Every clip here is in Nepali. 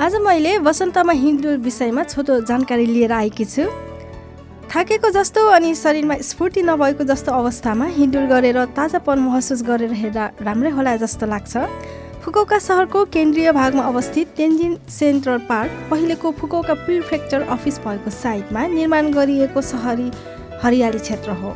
आज मैले वसन्तमा हिन्दू विषयमा छोटो जानकारी लिएर आएकी छु। थाकेको जस्तो अनि शरीरमा स्फूर्ति नभएको जस्तो अवस्थामा हिँडुल गरेर ताजापन महसुस गरेर हेर्दा राम्रै होला जस्तो लाग्छ। फुकौका सहरको केन्द्रीय भागमा अवस्थित तेन्जिन सेन्ट्रल पार्क पहिलेको फुकौका प्रिफेक्चर अफिस भएको साइटमा निर्माण गरिएको सहरी हरियाली क्षेत्र हो।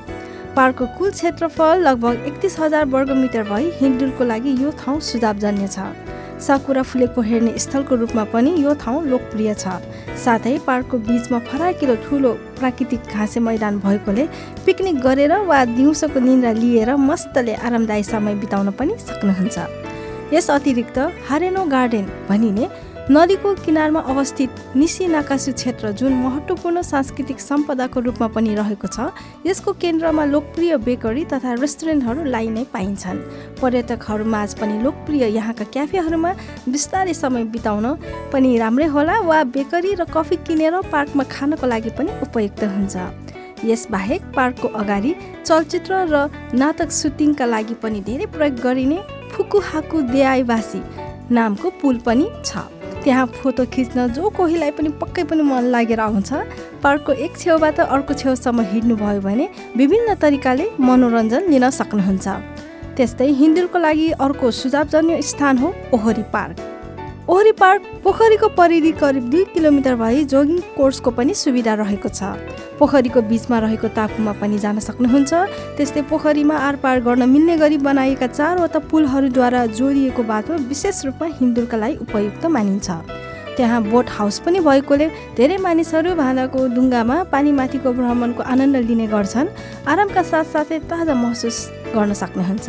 पार्कको कुल क्षेत्रफल लगभग एकतिस हजार वर्गमिटर भई हिँडुलको लागि यो ठाउँ सुझावजन्य छ। साकुरा फुलेको हेर्ने स्थलको रूपमा पनि यो ठाउँ लोकप्रिय छ। साथै पार्कको बिचमा फराकिलो ठुलो प्राकृतिक घाँसे मैदान भएकोले पिकनिक गरेर वा दिउँसोको निन्द्रा लिएर मस्तले आरामदायी समय बिताउन पनि सक्नुहुन्छ। यस अतिरिक्त हारेनो गार्डन भनिने नदीको किनारमा अवस्थित निसी नाकासु क्षेत्र जुन महत्त्वपूर्ण सांस्कृतिक सम्पदाको रूपमा पनि रहेको छ यसको केन्द्रमा लोकप्रिय बेकरी तथा रेस्टुरेन्टहरू लाई नै पाइन्छन् पर्यटकहरूमाझ पनि लोकप्रिय यहाँका क्याफेहरूमा बिस्तारै समय बिताउन पनि राम्रै होला वा बेकरी र कफी किनेर पार्कमा खानको लागि पनि उपयुक्त हुन्छ। यसबाहेक पार्कको अगाडि चलचित्र र नाटक सुटिङका लागि पनि धेरै प्रयोग गरिने फुकुहाकु देआइवासी नामको पुल पनि छ। त्यहाँ फोटो खिच्न जो कोहीलाई पनि पक्कै पनि मन लागेर आउँछ पार्कको एक छेउबाट अर्को छेउसम्म हिँड्नुभयो भने विभिन्न तरिकाले मनोरञ्जन लिन सक्नुहुन्छ। त्यस्तै हिन्दूको लागि अर्को सुझावजन्य स्थान हो ओहरी पार्क। ओहरी पार्क पोखरीको परिधि करिब दुई किलोमिटर भई जोगिङ कोर्सको पनि सुविधा रहेको छ। पोखरीको बिचमा रहेको टापुमा पनि जान सक्नुहुन्छ। त्यस्तै पोखरीमा आरपार गर्न मिल्ने गरी बनाइएका चारवटा पुलहरूद्वारा जोडिएको बाटो विशेष रूपमा हिन्दूका लागि उपयुक्त मानिन्छ। त्यहाँ बोट हाउस पनि भएकोले धेरै मानिसहरू भाँदाको डुङ्गामा पानीमाथिको भ्रमणको आनन्द लिने गर्छन्। आरामका साथसाथै ताजा महसुस गर्न सक्नुहुन्छ।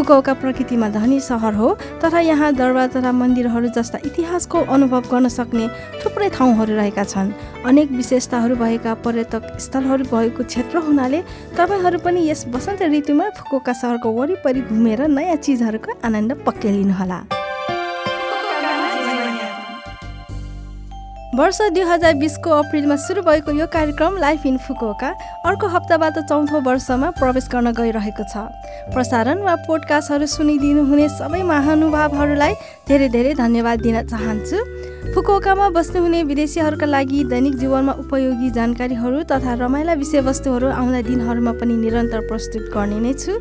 फुकौका प्रकृतिमा धनी सहर हो तथा यहाँ दरबार तथा मन्दिरहरू जस्ता इतिहासको अनुभव गर्न सक्ने थुप्रै ठाउँहरू रहेका छन्। अनेक विशेषताहरू भएका पर्यटक स्थलहरू भएको क्षेत्र हुनाले तपाईँहरू पनि यस वसन्त ऋतुमा फुकोका सहरको वरिपरि घुमेर नयाँ चिजहरूको आनन्द पक्कै लिनुहोला। वर्ष दुई हजार बिसको अप्रिलमा सुरु भएको यो कार्यक्रम लाइफ इन फुकोका अर्को हप्ताबाट चौथो वर्षमा प्रवेश गर्न गइरहेको छ। प्रसारण वा पोडकास्टहरू सुनिदिनु हुने सबै महानुभावहरूलाई धेरै धेरै धन्यवाद दिन चाहन्छु। फुकुओकामा बस्नुहुने विदेशीहरूका लागि दैनिक जीवनमा उपयोगी जानकारीहरू तथा रमाइला विषयवस्तुहरू आउँदा दिनहरूमा पनि निरन्तर प्रस्तुत गर्ने नै छु।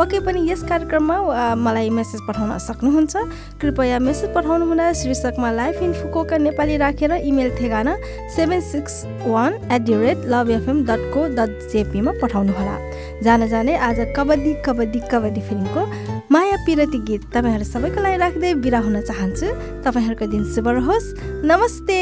पक्कै पनि यस कार्यक्रममा मलाई मेसेज पठाउन सक्नुहुन्छ। कृपया मेसेज पठाउनु हुँदा शीर्षकमा लाइफ इन फुकोका नेपाली राखेर इमेल ठेगाना seven six one eight the rate love FM dot co dot जेपीमा पठाउनुहोला। जान जाने आज कबड्डी कबड्डी कबड्डी फिल्मको माया पिरती गीत तपाईँहरू सबैको लागि राख्दै बिरा हुन चाहन्छु। तपाईँहरूको दिन शुभ रहोस्। नमस्ते।